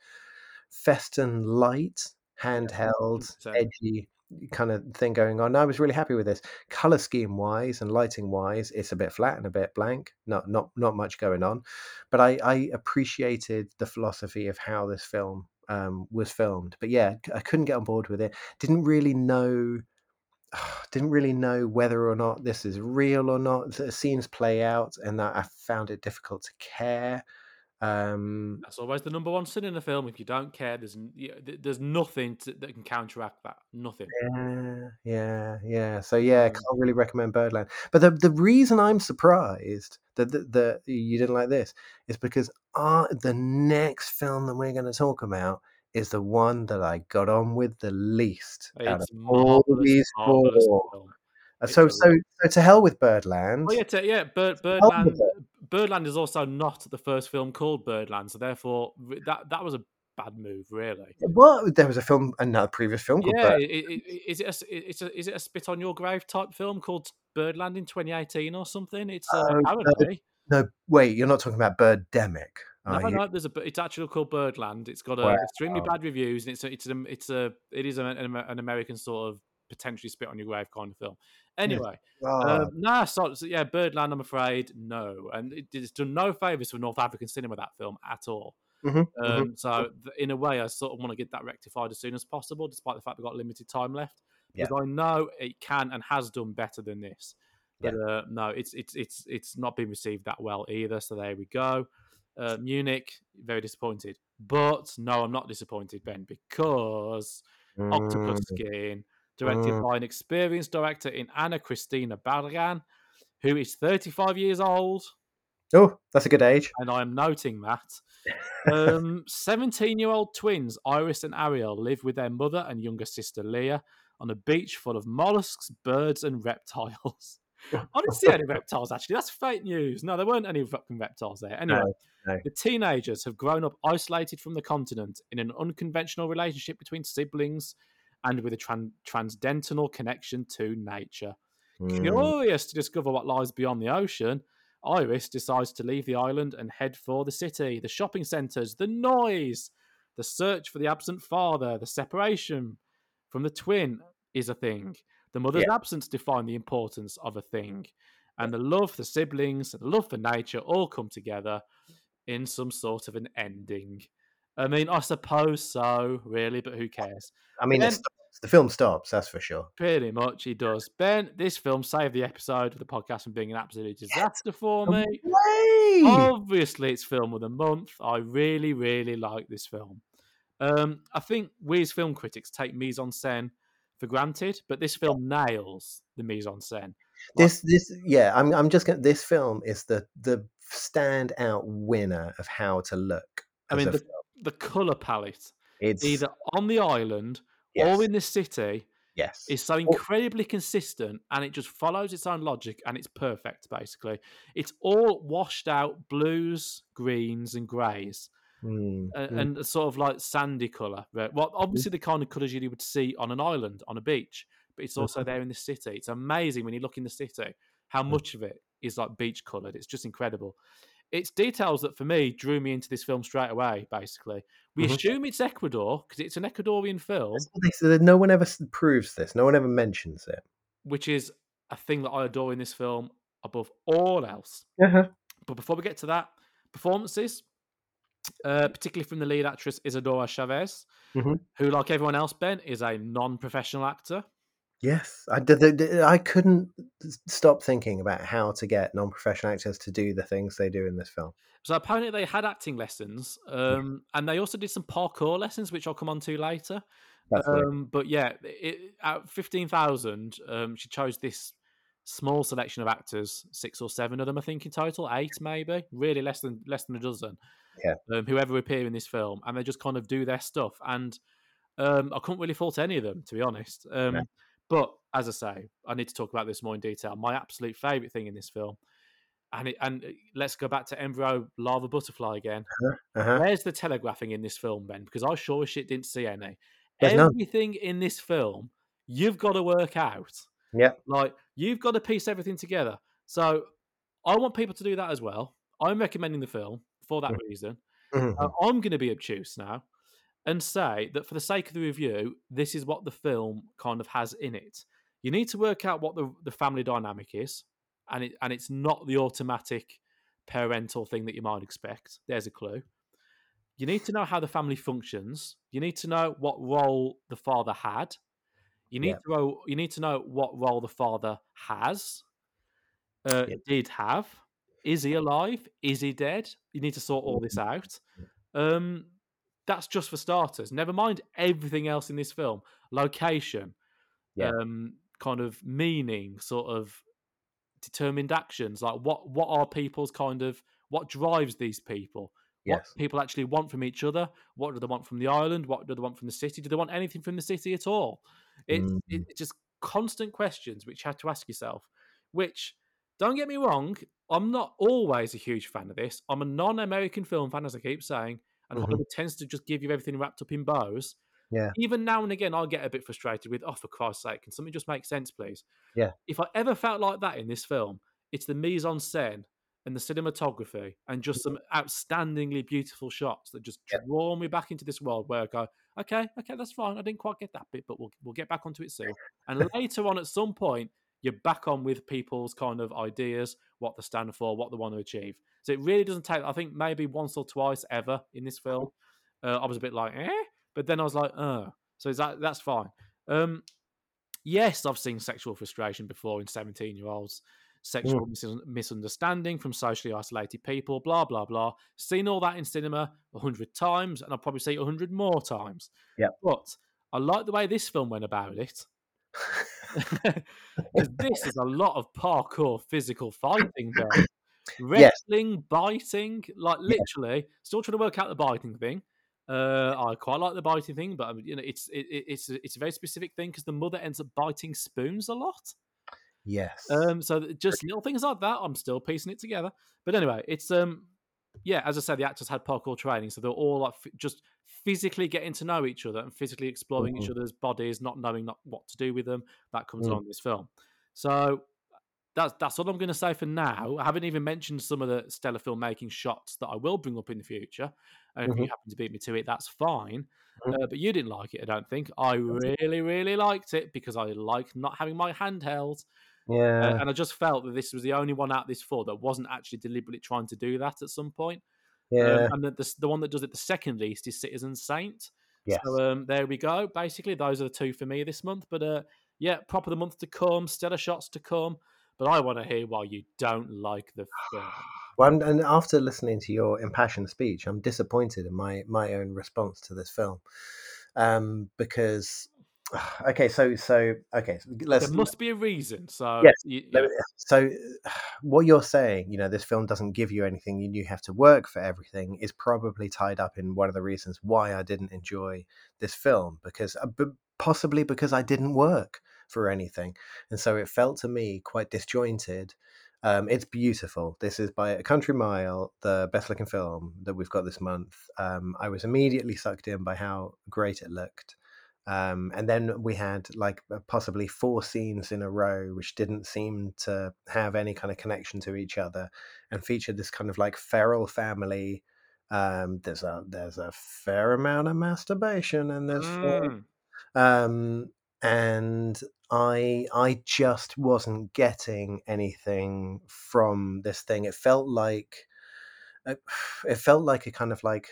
Festen light, handheld, 100%. edgy kind of thing going on. I was really happy with this. Color scheme wise and lighting wise, it's a bit flat and a bit blank. Not not not much going on, but I I appreciated the philosophy of how this film um, was filmed. But yeah, I couldn't get on board with it. Didn't really know. Didn't really know whether or not this is real or not. The scenes play out, and that I found it difficult to care. Um, That's always the number one sin in a film. If you don't care, there's n- yeah, th- there's nothing to, that can counteract that. Nothing. Yeah, yeah, yeah. So yeah, Um, can't really recommend Birdland. But the the reason I'm surprised that that, that you didn't like this is because uh, the next film that we're going to talk about is the one that I got on with the least out of all these four. Uh, So so so to hell with Birdland. Oh yeah, t- yeah. Bird, Birdland. It. Birdland is also not the first film called Birdland, so therefore that that was a bad move, really. What there was a film, another previous film called Yeah, Bird. i- i- i- is it a, it's a is it a spit on your grave type film called Birdland in 2018 or something? It's uh, Oh, no. No, wait, you're not talking about Birdemic, no, no. There's a it's actually called Birdland. It's got a Wow. extremely bad reviews, and it's a, it's a, it's a it is a, an, an American sort of potentially spit on your grave kind of film. Anyway, God. Um, nah, so, so yeah, Birdland. I'm afraid no, and it, it's done no favors for North African cinema that film at all. Mhm, mhm. Um, so th- in a way, I sort of want to get that rectified as soon as possible, despite the fact we've got limited time left. Yeah. Because I know it can and has done better than this. Yeah. But uh, no, it's it's it's it's not been received that well either. So there we go. Uh, Munich, very disappointed. But no, I'm not disappointed, Ben, because Octopus Mm. Skin, directed Mm. by an experienced director in Ana Christina Barragan, who is 35 years old, Oh, that's a good age. and I am noting that. Um, 17 year old twins, Iris and Ariel, live with their mother and younger sister Leah on a beach full of mollusks, birds, and reptiles. I didn't see any reptiles actually. That's fake news. No, there weren't any fucking reptiles there. Anyway, no. the teenagers have grown up isolated from the continent in an unconventional relationship between siblings and with a tran- transcendental connection to nature. Mm. Curious to discover what lies beyond the ocean, Iris decides to leave the island and head for the city, the shopping centres, the noise, the search for the absent father, the separation from the twin is a thing. The mother's absence define the importance of a thing. And the love for siblings, the love for nature all come together in some sort of an ending. I mean, I suppose so, really, but who cares? I mean, Ben- it stops. the film stops. That's for sure. Pretty much, he does. Ben, this film saved the episode of the podcast from being an absolute disaster for me. Way! Obviously, it's film of the month. I really, really like this film. Um, I think we as film critics take mise en scène for granted, but this film nails the mise en scène. this, this, yeah. I'm, I'm just gonna. This film is the the standout winner of how to look. I mean, the. The color palette, it's either on the island yes. or in the city, Yes. is so incredibly consistent and it just follows its own logic and it's perfect basically it's all washed out blues greens and grays Mm, uh, mm, and sort of like sandy color right? well obviously the kind of colors you would see on an island on a beach but it's also Mhm. there in the city it's amazing when you look in the city how Mm. much of it is like beach colored it's just incredible it's details that for me drew me into this film straight away basically we Mhm. assume it's ecuador because it's an ecuadorian film That's what they said. No one ever proves this. No one ever mentions it. which is a thing that I adore in this film above all else. Uh-huh. But before we get to that, performances, uh, particularly from the lead actress Isadora Chavez, Mhm. who, like everyone else, Ben, is a non-professional actor. Yes, I did. I couldn't stop thinking about how to get non-professional actors to do the things they do in this film. So apparently they had acting lessons, um, and they also did some parkour lessons, which I'll come on to later. Um, but yeah, it, at fifteen thousand, um, she chose this small selection of actors, six or seven of them, I think in total, eight maybe, really less than less than a dozen. Yeah. Um, whoever appear in this film, and they just kind of do their stuff, and um, I couldn't really fault any of them, to be honest. Um, No. But as I say, I need to talk about this more in detail. My absolute favorite thing in this film, and it, and uh, let's go back to embryo larva butterfly again. Uh-huh. Where's the telegraphing in this film, Ben? Because I sure as shit didn't see any. There's none. Everything in this film, you've got to work out. Yeah. Like you've got to piece everything together. So I want people to do that as well. I'm recommending the film for that Mm. reason. Mhm. Uh, I'm going to be obtuse now and say that for the sake of the review, this is what the film kind of has in it. You need to work out what the, the family dynamic is, and it and it's not the automatic parental thing that you might expect. There's a clue. You need to know how the family functions. You need to know what role the father had. You need Yeah. to know you need to know what role the father has, uh, Yeah. did have. Is he alive? Is he dead? You need to sort all this out. Um, that's just for starters. Never mind everything else in this film. Location, Yeah. um, kind of meaning, sort of determined actions. Like what what are people's kind of what drives these people? What Yes. people actually want from each other? What do they want from the island? What do they want from the city? Do they want anything from the city at all? It's Mhm. it's just constant questions which you have to ask yourself. Which don't get me wrong, I'm not always a huge fan of this. I'm a non-American film fan, as I keep saying, and Mhm. Hollywood tends to just give you everything wrapped up in bows. Yeah. Even now and again, I'll get a bit frustrated with, oh, for Christ's sake, can something just make sense, please? Yeah. If I ever felt like that in this film, it's the mise en scène and the cinematography and just some outstandingly beautiful shots that just Yeah. draw me back into this world where I go, okay, okay, that's fine. I didn't quite get that bit, but we'll we'll get back onto it soon. And later on, at some point, you're back on with people's kind of ideas, what they stand for, what they want to achieve. So it really doesn't take. I think maybe once or twice ever in this film, uh, I was a bit like, eh, but then I was like, uh. So is that that's fine. Um, yes, I've seen sexual frustration before in seventeen-year-olds, sexual mis- misunderstanding from socially isolated people, blah blah blah. Seen all that in cinema a hundred times, and I'll probably see it a hundred more times. Yeah. but I like the way this film went about it. Because this is a lot of parkour physical fighting, though. Yes. Wrestling, biting, like literally. Still trying to work out the biting thing. Uh, I quite like the biting thing, but um, you know, it's it, it- it's a- it's a very specific thing because the mother ends up biting spoons a lot. Yes. Um, so just little things like that. I'm still piecing it together. But anyway, it's um, yeah. As I said, the actors had parkour training, so they're all like f- just physically getting to know each other and physically exploring each Mhm. other's bodies, not knowing not what to do with them. That comes Mm. along this film. So that's that's all I'm going to say for now. I haven't even mentioned some of the stellar filmmaking shots that I will bring up in the future. And if you Mhm. happen to beat me to it, that's fine. Mhm. Uh, but you didn't like it, I don't think. I really, really liked it because I like not having my handheld. Uh, yeah. and I just felt that this was the only one out of this four that wasn't actually deliberately trying to do that at some point. Um, yeah. and the, the, the one that does it the second least is Citizen Saint. yes. So um, there we go. Basically, those are the two for me this month. But uh, yeah, prop of the month to come, stellar shots to come. But I want to hear why you don't like the film. Well, and- and after listening to your impassioned speech, I'm disappointed in my my own response to this film, um, because okay, so so okay, let's. There must be a reason. So Yes, you- yeah. So, what you're saying, you know, this film doesn't give you anything, and you have to work for everything, is probably tied up in one of the reasons why I didn't enjoy this film because uh, possibly because I didn't work for anything, and so it felt to me quite disjointed. Um, it's beautiful. This is by a country mile, the best looking film that we've got this month. Um, I was immediately sucked in by how great it looked. Um, and then we had like uh, possibly four scenes in a row which didn't seem to have any kind of connection to each other and featured this kind of like feral family um, there's a there's a fair amount of masturbation in this Mm. um, and I I just wasn't getting anything from this thing. It felt like it it felt like a kind of like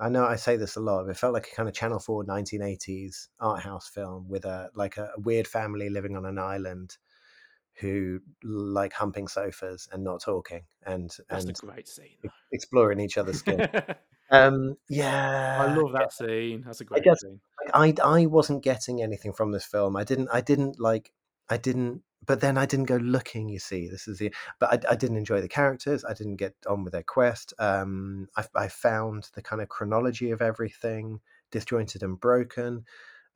I know I say this a lot. But it felt like a kind of Channel Four 1980s art house film with a like a, weird family living on an island who like humping sofas and not talking and That's and a great scene. exploring each other's skin. Um, yeah, I love that scene. That's a great guess- scene. like, I I wasn't getting anything from this film. I didn't I didn't like I didn't but then I didn't go looking, you see. This is the but I, I didn't enjoy the characters. I didn't get on with their quest. Um I I found the kind of chronology of everything disjointed and broken.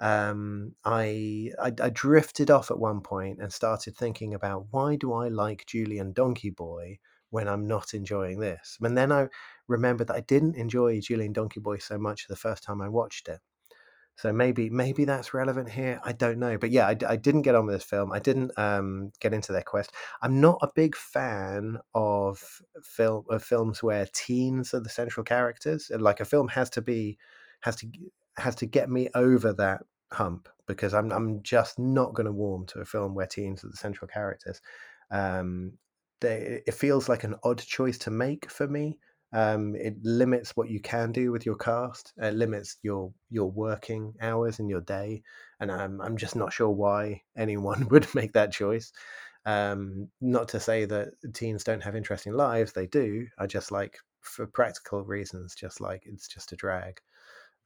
Um I, I I drifted off at one point and started thinking about why do I like Julien Donkey-Boy when I'm not enjoying this? And then I remembered that I didn't enjoy Julien Donkey-Boy so much the first time I watched it. So maybe maybe that's relevant here. I don't know, but yeah, I, I didn't get on with this film. I didn't um, get into their quest. I'm not a big fan of film of films where teens are the central characters. Like a film has to be has to has to get me over that hump because I'm I'm just not going to warm to a film where teens are the central characters. Um, they, it feels like an odd choice to make for me um, it limits what you can do with your cast. It limits your your working hours in your day, and I'm I'm just not sure why anyone would make that choice. Um, not to say that teens don't have interesting lives; they do. I just like, for practical reasons, just like it's just a drag.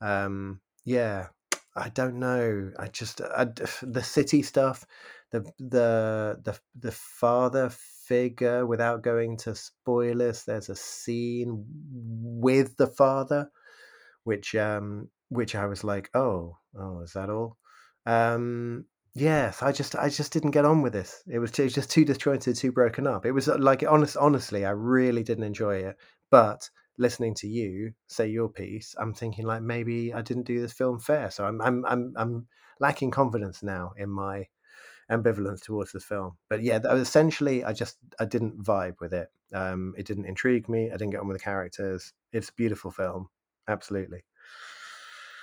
Um, yeah, I don't know. I just I, the city stuff, the the the the father figure. Without going to spoilers, there's a scene with the father, which um which I was like, oh oh, is that all? Um, yes, I just I just didn't get on with this. It was, it was just too disjointed, too broken up. It was uh, like honest, honestly, I really didn't enjoy it, but listening to you say your piece, I'm thinking like maybe I didn't do this film fair. So I'm I'm I'm I'm lacking confidence now in my ambivalence towards the film. But yeah, essentially I just I didn't vibe with it. Um, it didn't intrigue me. I didn't get on with the characters. It's a beautiful film, absolutely.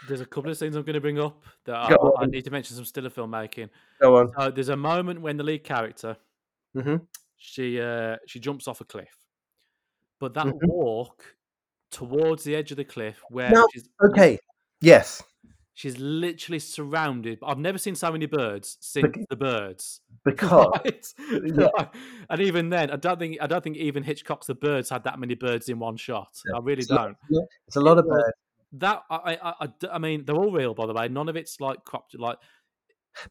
There's a couple of scenes I'm going to bring up that I, I need to mention some stiller filmmaking. Go on. So there's a moment when the lead character hmm she uh, she jumps off a cliff, but that Mhm. walk towards the edge of the cliff where No, she's Okay. Yes, she's literally surrounded. I've never seen so many birds since Bec- the birds. because Right? yeah. And even then, I don't think I don't think even Hitchcock's The Birds had that many birds in one shot. No. I really It's don't. yeah, it's a lot of It was- I, I, I mean, they're all real, by the way. None of it's like cropped. Like,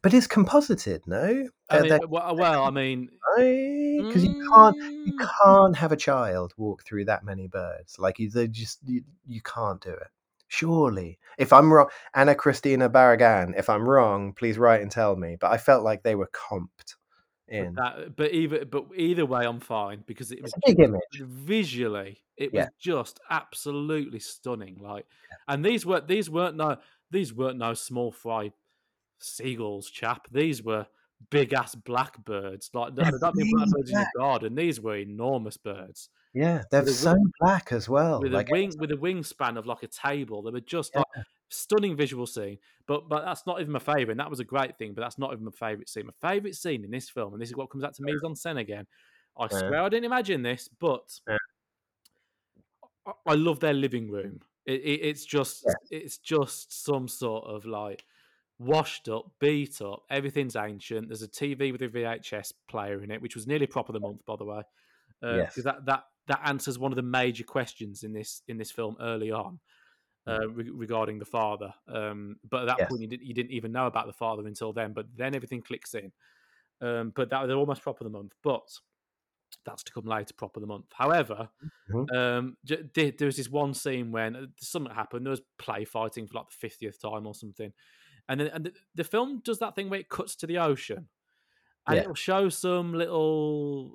but it's composited. No, I They're- mean, well, well, I mean, because you can't you mm, can't have a child walk through that many birds. Like you, they just you, you can't do it. Surely, if I'm wrong, Ana Christina Barragan, if I'm wrong, please write and tell me. But I felt like they were comped in. that, but either but either way, I'm fine because it was big image. visually it was just absolutely stunning like and these were these weren't no these weren't no small fry seagulls chap these were big ass blackbirds like They're I don't mean really blackbirds in your garden. These were enormous birds. Yeah, they're so black as well. with like, a wing with a wingspan of like a table. They were just like stunning visual scene. But but that's not even my favorite and that was a great thing but that's not even my favorite scene. My favorite scene in this film and this is what comes out to me is on sen again. I Yeah. swear i didn't imagine this but Yeah. I, I love their living room. It, it, it's just Yeah. it's just some sort of like washed up beat up everything's ancient there's a tv with a vhs player in it which was nearly prop of the month by the way because Yes. that that that answers one of the major questions in this in this film early on uh, re- regarding the father. Um, but at that Yes. point, you, did, you didn't even know about the father until then. But then everything clicks in. Um, but that was almost prop of the month. But that's to come later, prop of the month. However, Mhm. um, there was this one scene when uh, something happened. There was play fighting for like the fiftieth time or something, and then and the, the film does that thing where it cuts to the ocean, and Yeah. it'll show some little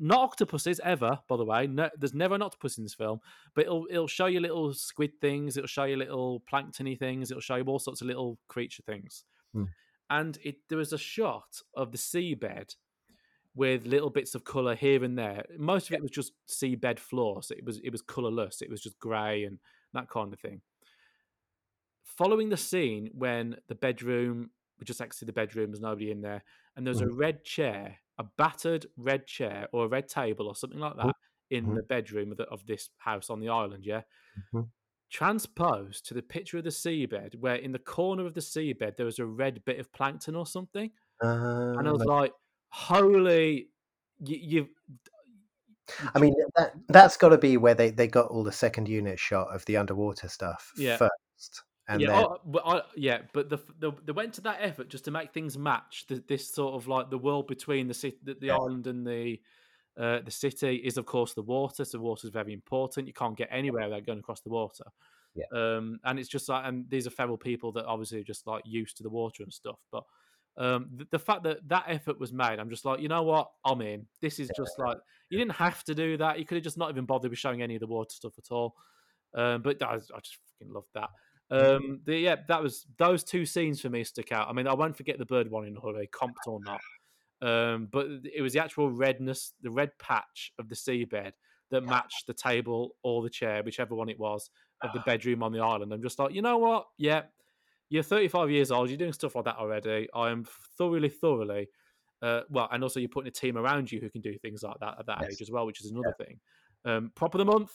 not octopuses ever. By the way, no, there's never an octopus in this film, but it'll it'll show you little squid things. It'll show you little planktony things. It'll show you all sorts of little creature things. Hmm. And it there was a shot of the seabed with little bits of color here and there. Most of it was just seabed floor, so it was it was colorless. It was just grey and that kind of thing. Following the scene when the bedroom, we just exited the bedroom, there's nobody in there, and there's a red chair, a battered red chair or a red table or something like that in Mhm. the bedroom of, the, of this house on the island. Yeah, Mhm. transposed to the picture of the seabed, where in the corner of the seabed there was a red bit of plankton or something, and I Uh, was like, "Holy, you, you've." I mean, that that's got to be where they, they got all the second unit shot of the underwater stuff Yeah. first, and yeah, then oh, but I, yeah, but the, the they went to that effort just to make things match. The, this sort of like the world between the city, the, the Yeah. island and the uh, the city is of course the water. So water is very important. You can't get anywhere without going across the water. Yeah. Um, and it's just like, and these are feral people that obviously are just like used to the water and stuff. But um, the, the fact that that effort was made, I'm just like, you know what, I'm in. This is just like you didn't have to do that. You could have just not even bothered with showing any of the water stuff at all. Um, but I, I just fucking loved that. Um, the, yeah, that was those two scenes for me stick out. I mean, I won't forget the bird one in a hurry, comped or not. Um, but it was the actual redness, the red patch of the seabed that matched the table or the chair, whichever one it was, of the bedroom on the island. I'm just like, you know what? Yeah, you're 35 years old. You're doing stuff like that already. I am thoroughly, thoroughly. Uh, well, and also you're putting a team around you who can do things like that at that Yes. age as well, which is another thing. Um, prop of the month,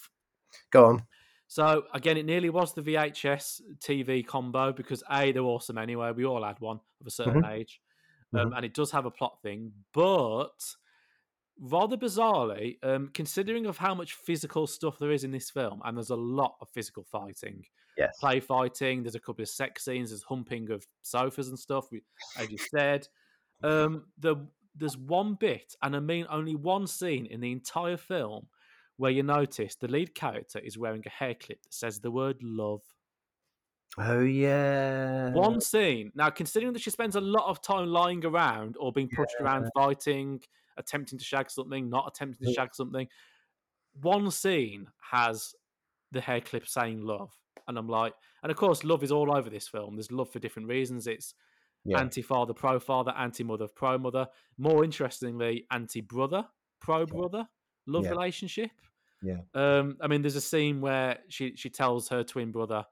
go on. So again, it nearly was the VHS TV combo because a they're awesome anyway. We all had one of a certain age, um, and it does have a plot thing. But rather bizarrely, um, considering of how much physical stuff there is in this film, and there's a lot of physical fighting, Yes. play fighting. There's a couple of sex scenes. There's humping of sofas and stuff, as you said. Um, the there's one bit, and I mean only one scene in the entire film where you notice the lead character is wearing a hair clip that says the word love. Oh yeah. One scene. Now, considering that she spends a lot of time lying around or being pushed around fighting, attempting to shag something, not attempting to Yeah. shag something, one scene has the hair clip saying love. And I'm like, and of course, love is all over this film. There's love for different reasons. It's Yeah. anti father, pro father, anti mother, pro mother. More interestingly, anti brother, pro brother love Yeah. relationship. Yeah. Um, I mean, there's a scene where she she tells her twin brother,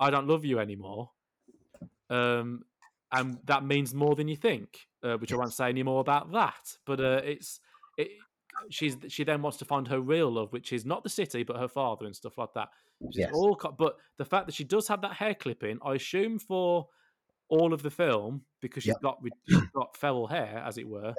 "I don't love you anymore," um, and that means more than you think. Uh, which I won't say any more about that. But uh, it's it. She's she then wants to find her real love, which is not the city, but her father and stuff like that. Yes. all. But the fact that she does have that hair clipping, I assume for all of the film because she's Yep. got she's got feral hair, as it were.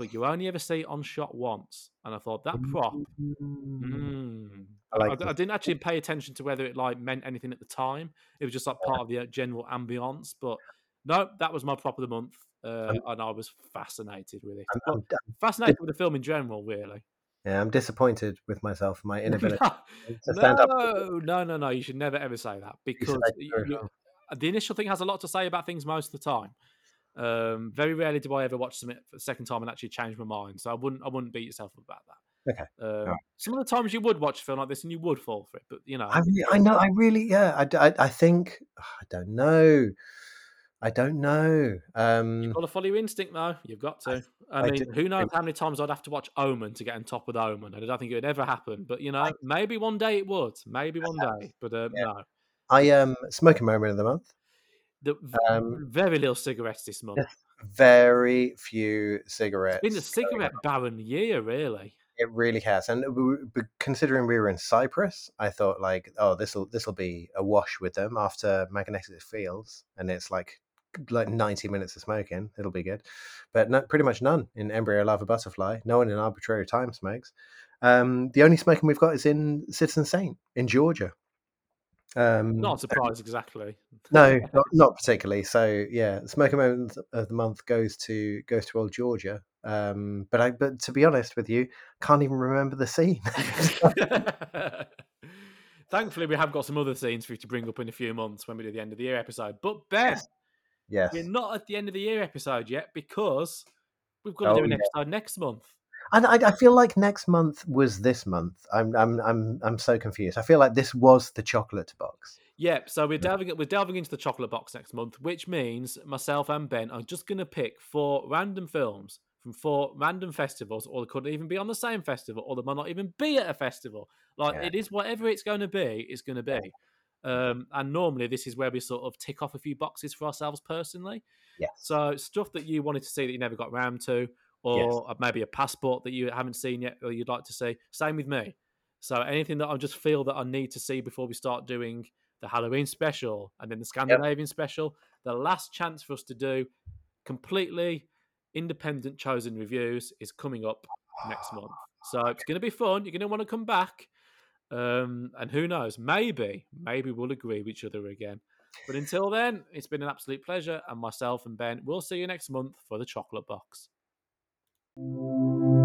But you only ever see it on shot once, and I thought that prop. Mm. Mm. I like I- I didn't actually pay attention to whether it like meant anything at the time. It was just like part of the uh, general ambience. But no, that was my prop of the month, uh, and I was fascinated with it. I'm, I'm, I'm- fascinated with the film in general, really. yeah, I'm disappointed with myself, my inability to stand no, up. no, no, no. You should never ever say that because say you- you- the initial thing has a lot to say about things most of the time. Um, very rarely do I ever watch something for the second time and actually change my mind. So I wouldn't, I wouldn't beat yourself up about that. Okay, Um, alright. Some of the times you would watch a film like this and you would fall for it, but you know, I, re- I know. I really, yeah. I I think I don't know. I don't know. Um, got to follow your instinct though. You've got to. I, I mean, do who knows think- how many times I'd have to watch Omen to get on top of the Omen? I don't think it would ever happen. But you know, maybe one day it would. Maybe one day. But uh, Yeah. no. I um smoking moment of the month. The, Um, very little cigarettes this month. Very few cigarettes. It's been a cigarette barren year, really. It really has, and we were- but considering we were in Cyprus, I thought like, oh, this will this will be a wash with them after magnetic fields, and it's like like ninety minutes of smoking. It'll be good, but no, pretty much none in embryo larva butterfly. No one in arbitrary time smokes. Um, the only smoking we've got is in Citizen Saint in Georgia. Um, Not a surprise, exactly. no, not, not particularly. So yeah, smoking moment of the month goes to goes to old Georgia. Um, but I but to be honest with you, can't even remember the scene. Thankfully, we have got some other scenes for you to bring up in a few months when we do the end of the year episode. But Ben, yes, we're not at the end of the year episode yet because we've got to Oh, do an yeah. episode next month. And I, I feel like next month was this month. I'm I'm I'm I'm so confused. I feel like this was the chocolate box. Yep. So we're Mm. delving we're delving into the chocolate box next month, which means myself and Ben are just going to pick four random films from four random festivals, or they could even be on the same festival, or they might not even be at a festival. Like Yeah. it is whatever it's going to be, it's going to be. Um, and normally this is where we sort of tick off a few boxes for ourselves personally. Yes. So stuff that you wanted to see that you never got round to, or maybe a passport that you haven't seen yet or you'd like to see. Same with me. So anything that I just feel that I need to see before we start doing the Halloween special and then the Scandinavian special, the last chance for us to do completely independent chosen reviews is coming up next month. So it's going to be fun. You're going to want to come back. Um, and who knows? Maybe, maybe we'll agree with each other again. But until then, it's been an absolute pleasure. And myself and Ben, we'll see you next month for the chocolate box. Música